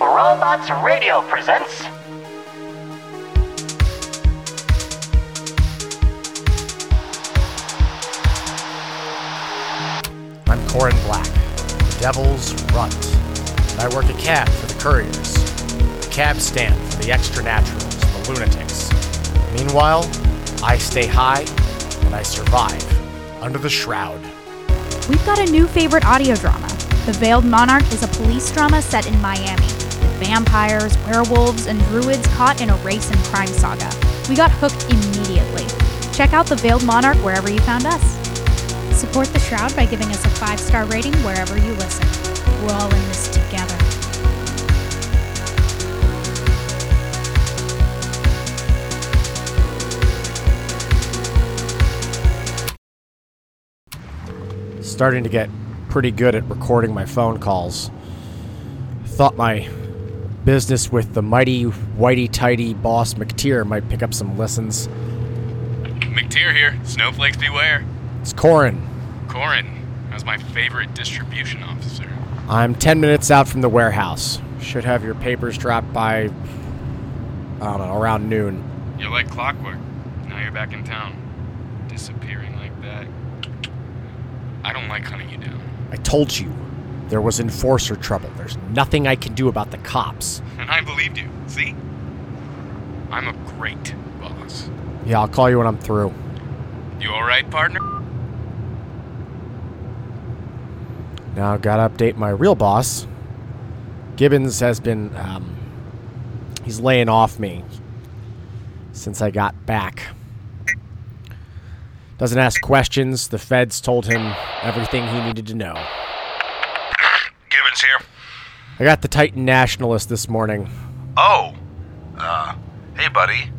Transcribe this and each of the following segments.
Robots Radio presents. I'm Corin Black, the Devil's Runt, and I work a cab for the couriers. The cab stand for the extra naturals, the lunatics. Meanwhile, I stay high and I survive under the shroud. We've got a new favorite audio drama. The Veiled Monarch is a police drama set in Miami, with vampires, werewolves, and druids caught in a race and crime saga. We got hooked immediately. Check out The Veiled Monarch wherever you found us. Support The Shroud by giving us a five star rating wherever you listen. We're all in this together. Starting to get pretty good at recording my phone calls. Thought my business with the mighty, whitey tighty boss MacTier might pick up some lessons. MacTier here. Snowflakes beware. It's Corin. Corin. That's my favorite distribution officer. I'm 10 minutes out from the warehouse. Should have your papers dropped by, I don't know, around noon. You're like clockwork. Now you're back in town. Disappearing like that. I don't like hunting you down. I told you there was enforcer trouble. There's nothing I can do about the cops. And I believed you. See? I'm a great boss. Yeah, I'll call you when I'm through. You alright, partner? Now, gotta update my real boss. Gibbons has been, um, he's laying off me since I got back. Doesn't ask questions. The feds told him everything he needed to know. Gibbons here. I got the Titan Nationalist this morning. Oh. Uh, hey, buddy.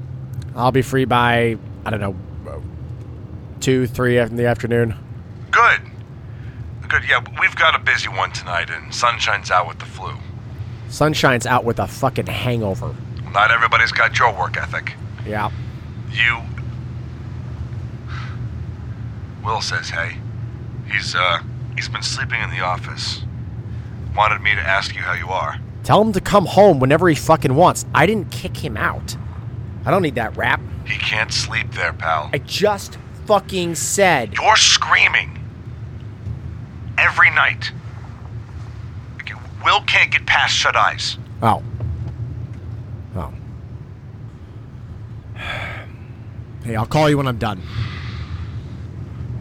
I'll be free by, I don't know, two, three in the afternoon. Good. Good. Yeah, we've got a busy one tonight, and Sunshine's out with the flu. Sunshine's out with a fucking hangover. Not everybody's got your work ethic. Yeah. You. Will says hey. He's, uh, he's been sleeping in the office. Wanted me to ask you how you are. Tell him to come home whenever he fucking wants. I didn't kick him out. I don't need that rap. He can't sleep there, pal. I just fucking said. You're screaming. Every night. Will can't get past shut eyes. Oh. Oh. Hey, I'll call you when I'm done.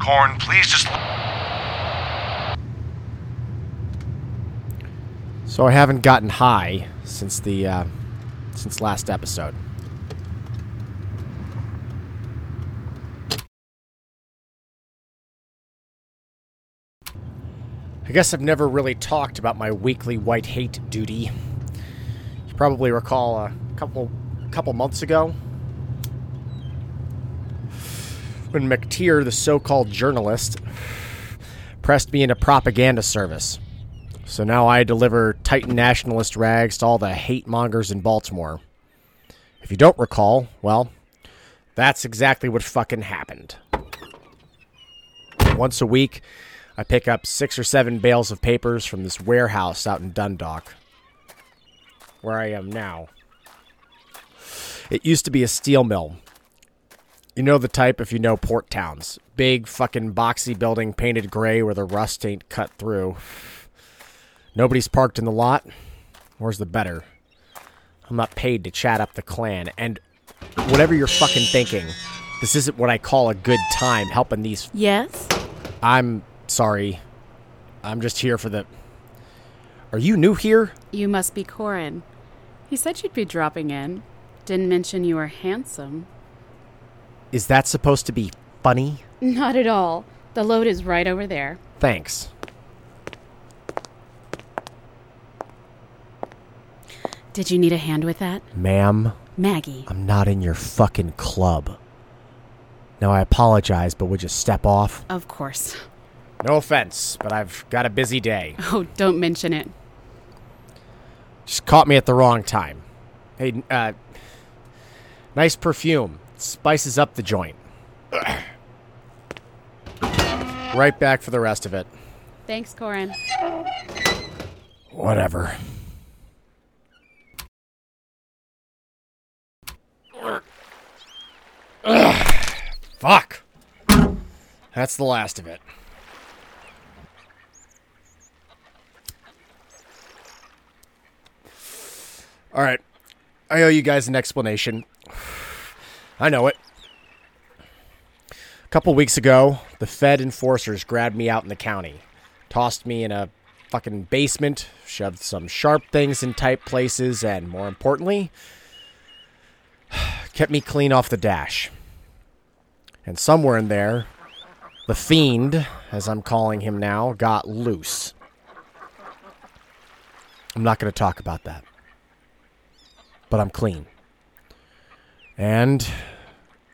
Corin, please just. So I haven't gotten high since the uh, since last episode. I guess I've never really talked about my weekly white hate duty. You probably recall a couple couple months ago when MacTier, the so-called journalist, pressed me into propaganda service. So now I deliver Titan nationalist rags to all the hate mongers in Baltimore. If you don't recall, well, that's exactly what fucking happened. Once a week, I pick up six or seven bales of papers from this warehouse out in Dundalk, where I am now. It used to be a steel mill. You know the type if you know port towns. Big fucking boxy building painted gray where the rust ain't cut through. Nobody's parked in the lot. Where's the better? I'm not paid to chat up the clan. And whatever you're fucking thinking, this isn't what I call a good time helping these. Yes? I'm sorry. I'm just here for the. Are you new here? You must be Corin. He said you'd be dropping in. Didn't mention you were handsome. Is that supposed to be funny? Not at all. The load is right over there. Thanks. Did you need a hand with that? Ma'am, Maggie. I'm not in your fucking club. Now, I apologize, but would you step off? Of course. No offense, but I've got a busy day. Oh, don't mention it. Just caught me at the wrong time. Hey, uh, nice perfume. Spices up the joint. right back for the rest of it. Thanks, Corin. Whatever. Ugh. Fuck. That's the last of it. All right. I owe you guys an explanation. I know it. A couple weeks ago, the Fed enforcers grabbed me out in the county, tossed me in a fucking basement, shoved some sharp things in tight places, and more importantly, kept me clean off the dash. And somewhere in there, the fiend, as I'm calling him now, got loose. I'm not going to talk about that. But I'm clean. And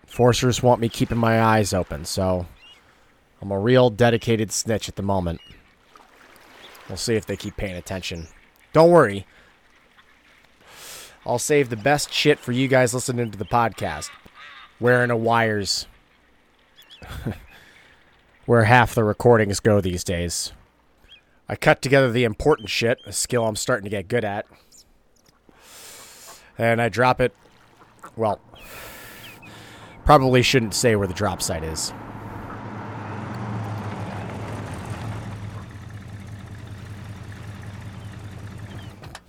forcers want me keeping my eyes open, so I'm a real dedicated snitch at the moment. We'll see if they keep paying attention. Don't worry. I'll save the best shit for you guys listening to the podcast. Wearing a wires where half the recordings go these days. I cut together the important shit, a skill I'm starting to get good at. And I drop it. Well, probably shouldn't say where the drop site is.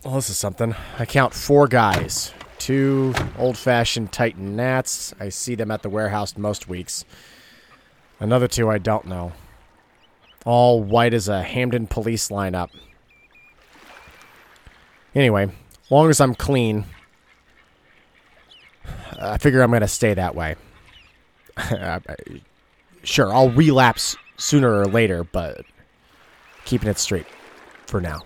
Well, this is something. I count four guys. Two old fashioned Titan Nats. I see them at the warehouse most weeks. Another two I don't know. All white as a Hampden police lineup. Anyway, long as I'm clean, I figure I'm going to stay that way. Uh, sure, I'll relapse sooner or later, but keeping it straight for now.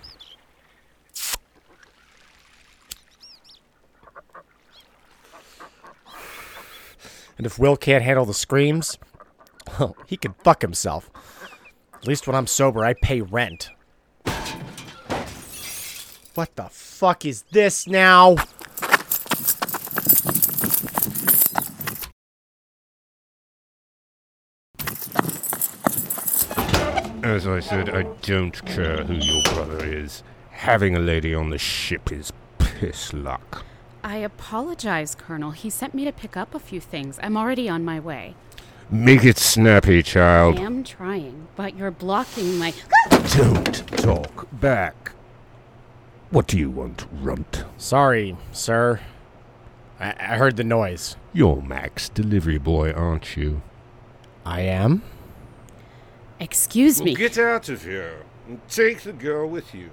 And if Will can't handle the screams, well, he can fuck himself. At least when I'm sober, I pay rent. What the fuck is this now? As I said, I don't care who your brother is. Having a lady on the ship is piss luck. I apologize, Colonel. He sent me to pick up a few things. I'm already on my way. Make it snappy, child. I am trying, but you're blocking my. Don't talk back. What do you want, runt? Sorry, sir. I, I heard the noise. You're Mac's, delivery boy, aren't you? I am? Excuse me. get out of here and take the girl with you.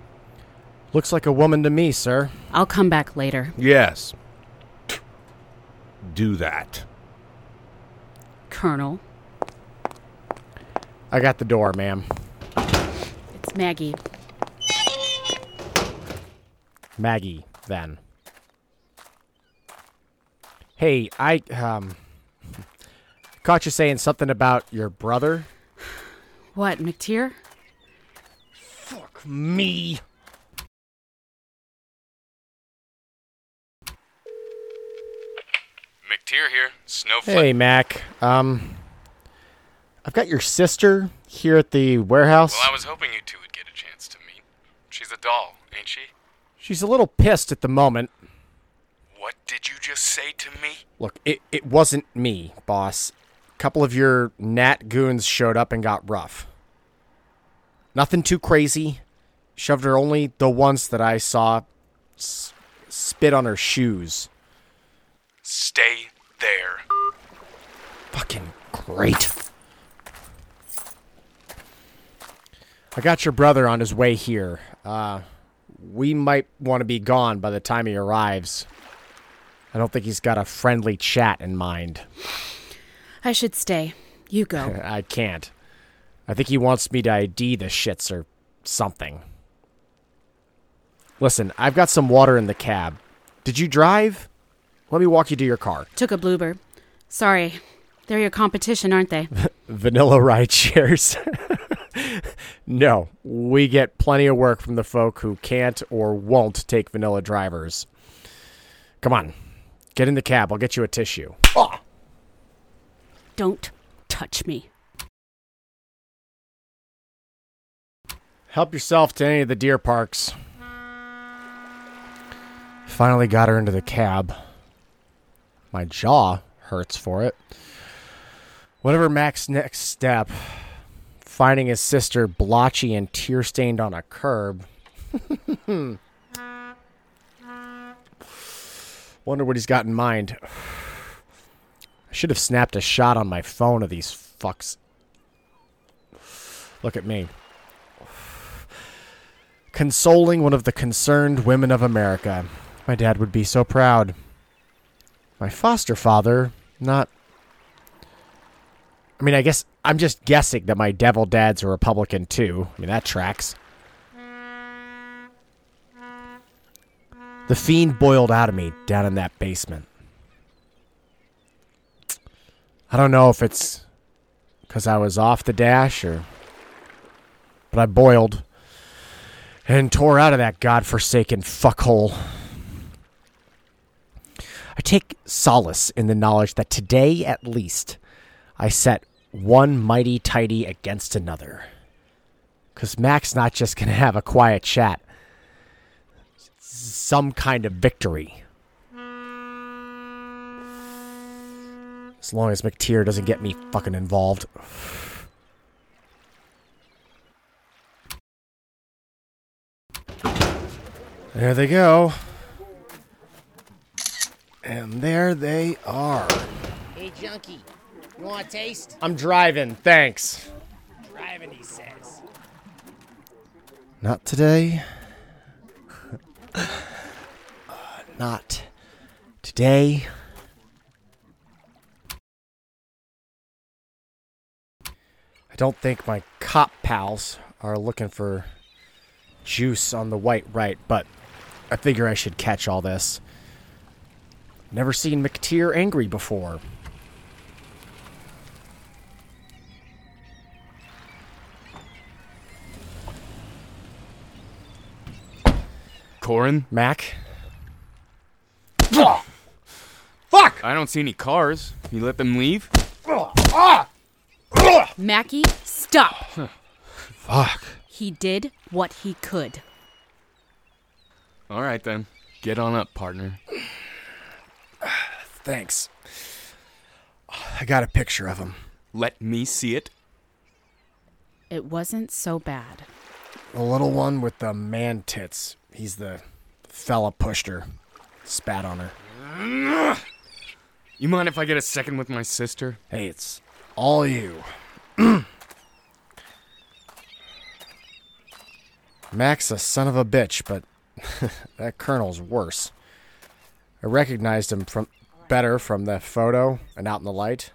Looks like a woman to me, sir. I'll come back later. Yes. Do that. Colonel, I got the door, ma'am. it's Maggie. Maggie, then. Hey, I, um. Caught you saying something about your brother? What, MacTier? Fuck me. MacTier here. Snowflake. Hey, Mac. Um. I've got your sister here at the warehouse. Well, I was hoping you two would get a chance to meet. She's a doll, ain't she? She's a little pissed at the moment. What did you just say to me? Look, it, it wasn't me, boss. A couple of your Nat goons showed up and got rough. Nothing too crazy. Shoved her only the once that I saw s- spit on her shoes. Stay there. Fucking great. I got your brother on his way here. Uh, we might want to be gone by the time he arrives. I don't think he's got a friendly chat in mind. I should stay. You go. I can't. I think he wants me to ID the shits or something. Listen, I've got some water in the cab. Did you drive? Let me walk you to your car. Took a bluebird. Sorry. They're your competition, aren't they? Vanilla ride shares. no, we get plenty of work from the folk who can't or won't take vanilla drivers. Come on, get in the cab. I'll get you a tissue. Don't touch me. Help yourself to any of the deer parks. Finally got her into the cab. My jaw hurts for it. Whatever Mac's next step, finding his sister blotchy and tear stained on a curb. Wonder what he's got in mind. I should have snapped a shot on my phone of these fucks. Look at me. Consoling one of the concerned women of America. My dad would be so proud. My foster father, not. I mean, I guess I'm just guessing that my devil dad's a Republican too. I mean, that tracks. The fiend boiled out of me down in that basement. I don't know if it's because I was off the dash or. But I boiled and tore out of that godforsaken fuckhole. I take solace in the knowledge that today, at least, I set one mighty tidy against another. Because Mac's not just going to have a quiet chat, some kind of victory. As long as MacTier doesn't get me fucking involved. There they go. And there they are. Hey, junkie, you want a taste? I'm driving, thanks. Driving, he says. Not today. uh, not today. I don't think my cop pals are looking for juice on the white right, but I figure I should catch all this. Never seen MacTier angry before. Corin? Mac? Fuck! I don't see any cars. You let them leave? Mackie, stop! Fuck. He did what he could. All right then. Get on up, partner. Thanks. I got a picture of him. Let me see it. It wasn't so bad. The little one with the man tits. He's the fella pushed her. Spat on her. You mind if I get a second with my sister? Hey, it's all you. Mac's a son of a bitch, but that colonel's worse. I recognized him from better from the photo and out in the light.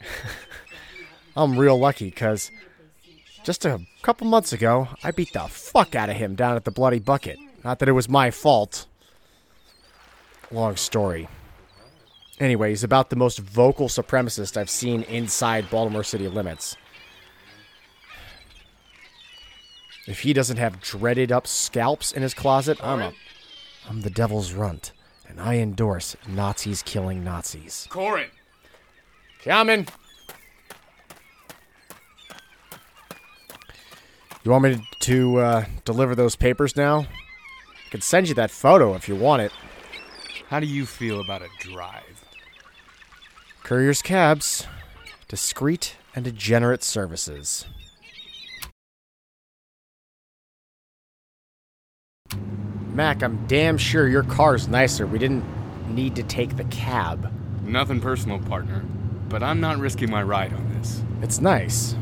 I'm real lucky because just a couple months ago, I beat the fuck out of him down at the Bloody Bucket. Not that it was my fault. Long story. Anyway, he's about the most vocal supremacist I've seen inside Baltimore city limits. If he doesn't have dreaded up scalps in his closet, I'm a I'm the devil's runt, and I endorse Nazis killing Nazis. Corin! Coming. You want me to uh, deliver those papers now? I can send you that photo if you want it. How do you feel about a drive? Courier's Cabs. Discreet and degenerate services. Mac, I'm damn sure your car's nicer. We didn't need to take the cab. Nothing personal, partner. But I'm not risking my ride on this. It's nice.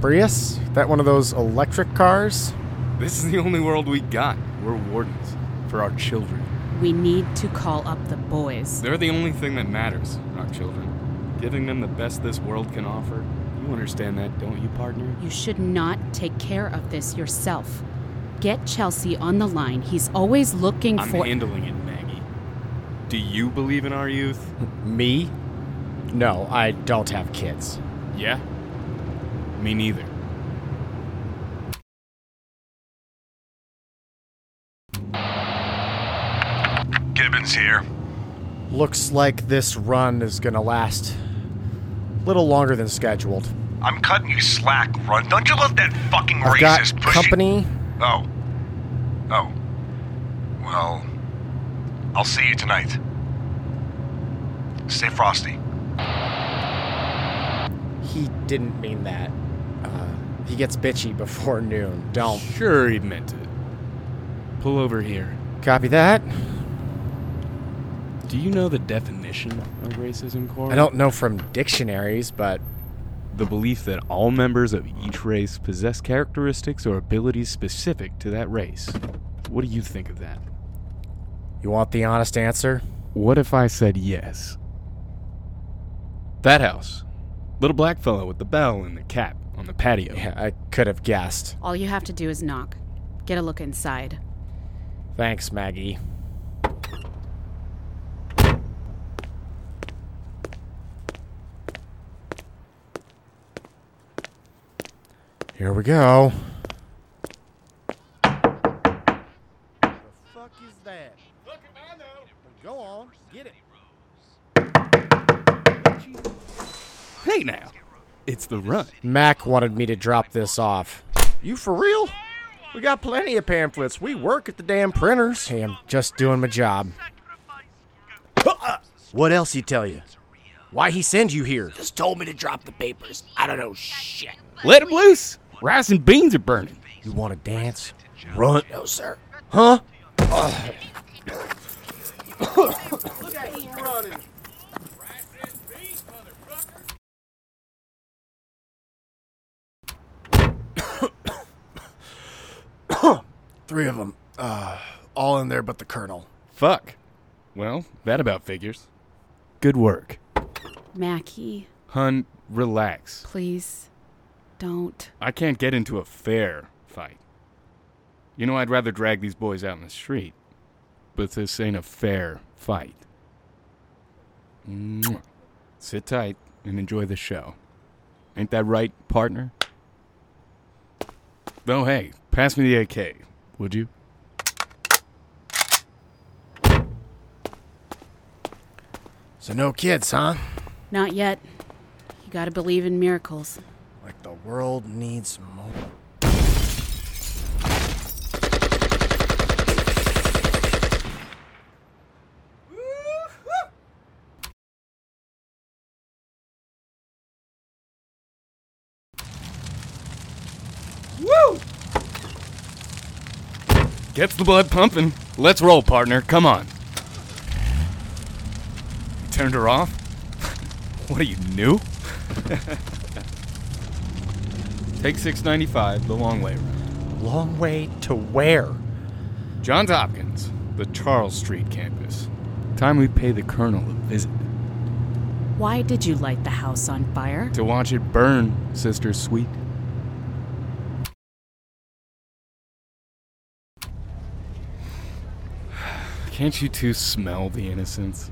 Prius? That one of those electric cars? This is the only world we got. We're wardens. For our children. We need to call up the boys. They're the only thing that matters, our children. Giving them the best this world can offer. You understand that, don't you, partner? You should not take care of this yourself. Get Chelsea on the line. He's always looking I'm for. handling it, Maggie. Do you believe in our youth? Me? No, I don't have kids. Yeah? Me neither. Gibbons here. Looks like this run is gonna last a little longer than scheduled. I'm cutting you slack, Run. Don't you love that fucking I've got pushing... company. Oh. Oh. Well, I'll see you tonight. Stay frosty. He didn't mean that. Uh, he gets bitchy before noon. Don't. Sure, he meant it. Pull over here. Copy that. Do you know the definition of racism, Corey? I don't know from dictionaries, but The belief that all members of each race possess characteristics or abilities specific to that race. What do you think of that? you want the honest answer? What if I said yes? That house. Little black fellow with the bell and the cap on the patio. Yeah, I could have guessed. All you have to do is knock. Get a look inside. Thanks, Maggie. Here we go. fuck is that? Go on, get it. Hey now! It's the run. Mac wanted me to drop this off. You for real? We got plenty of pamphlets. We work at the damn printers. Hey, I'm just doing my job. Uh-uh. What else he tell you? Why he send you here? Just told me to drop the papers. I don't know shit. Let him loose! Rice and beans are burning. You want to dance? Run? No, sir. Huh? Three of them. Uh, all in there but the colonel. Fuck. Well, that about figures. Good work. Mackie, Hun, relax. please don't. I can't get into a fair fight. You know, I'd rather drag these boys out in the street. But this ain't a fair fight. Mwah. Sit tight and enjoy the show. Ain't that right, partner? Oh, hey, pass me the AK, would you? So no kids, huh? Not yet. You gotta believe in miracles. World needs more. Gets the blood pumping. Let's roll, partner. Come on. You Turned her off? what are you, new? Take 695, the long way around. Long way to where? Johns Hopkins, the Charles Street campus. Time we pay the colonel a visit. Why did you light the house on fire? To watch it burn, sister sweet. Can't you two smell the innocence?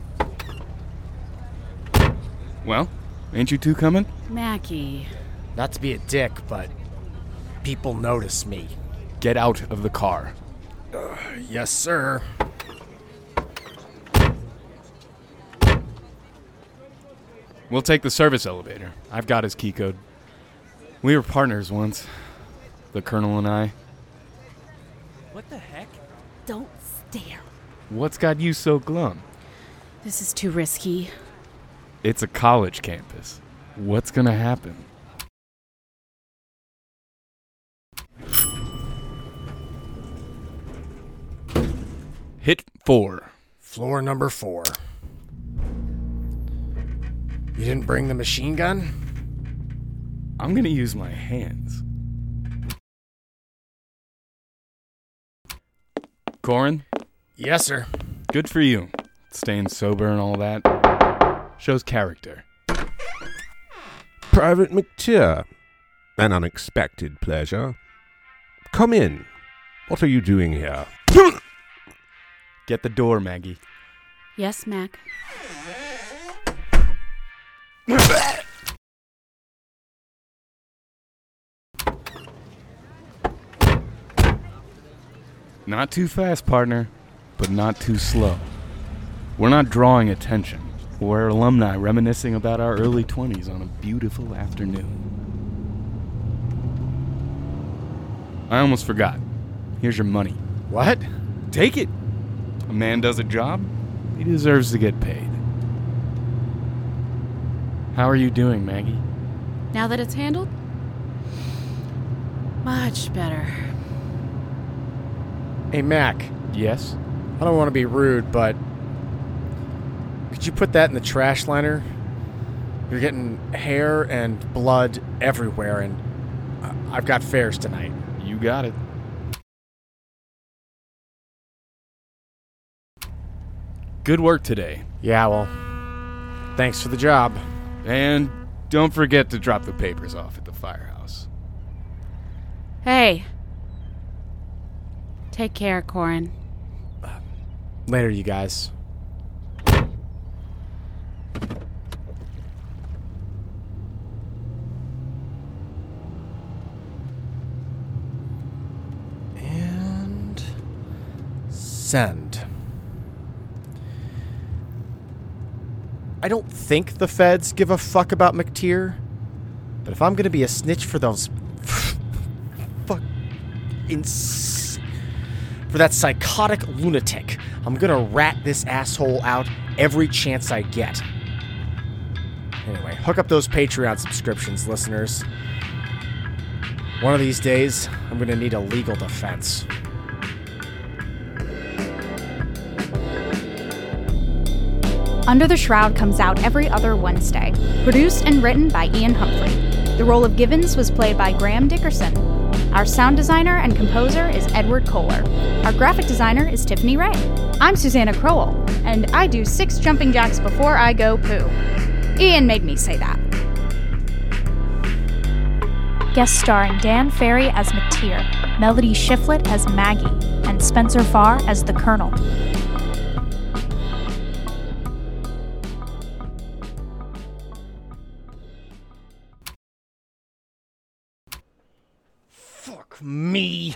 Well, ain't you two coming? Mackie. Not to be a dick, but people notice me. Get out of the car. Uh, yes, sir. We'll take the service elevator. I've got his key code. We were partners once, the colonel and I. What the heck? Don't stare. What's got you so glum? This is too risky. It's a college campus. What's gonna happen? Four. Floor number four. You didn't bring the machine gun? I'm gonna use my hands. Corin, Yes, sir. good for you. Staying sober and all that. Shows character. Private MacTier. An unexpected pleasure. Come in. What are you doing here? Get the door, Maggie. Yes, Mac. Not too fast, partner, but not too slow. We're not drawing attention. We're alumni reminiscing about our early 20s on a beautiful afternoon. I almost forgot. Here's your money. What? Take it. A man does a job, he deserves to get paid. How are you doing, Maggie? Now that it's handled? Much better. Hey, Mac. Yes? I don't want to be rude, but could you put that in the trash liner? You're getting hair and blood everywhere, and I- I've got fares tonight. You got it. Good work today. Yeah, well, thanks for the job. And don't forget to drop the papers off at the firehouse. Hey. Take care, Corin. Later, you guys. And send. I don't think the feds give a fuck about MacTier, but if I'm gonna be a snitch for those fuck ins- for that psychotic lunatic, I'm gonna rat this asshole out every chance I get. Anyway, hook up those Patreon subscriptions, listeners. One of these days, I'm gonna need a legal defense. Under the Shroud comes out every other Wednesday. Produced and written by Ian Humphrey. The role of Gibbons was played by Graham Dickerson. Our sound designer and composer is Edward Kohler. Our graphic designer is Tiffany Ray. I'm Susanna Crowell, and I do six jumping jacks before I go poo. Ian made me say that. Guest starring Dan Ferry as MacTier, Melody Shiflett as Maggie, and Spencer Farr as the Colonel. Me.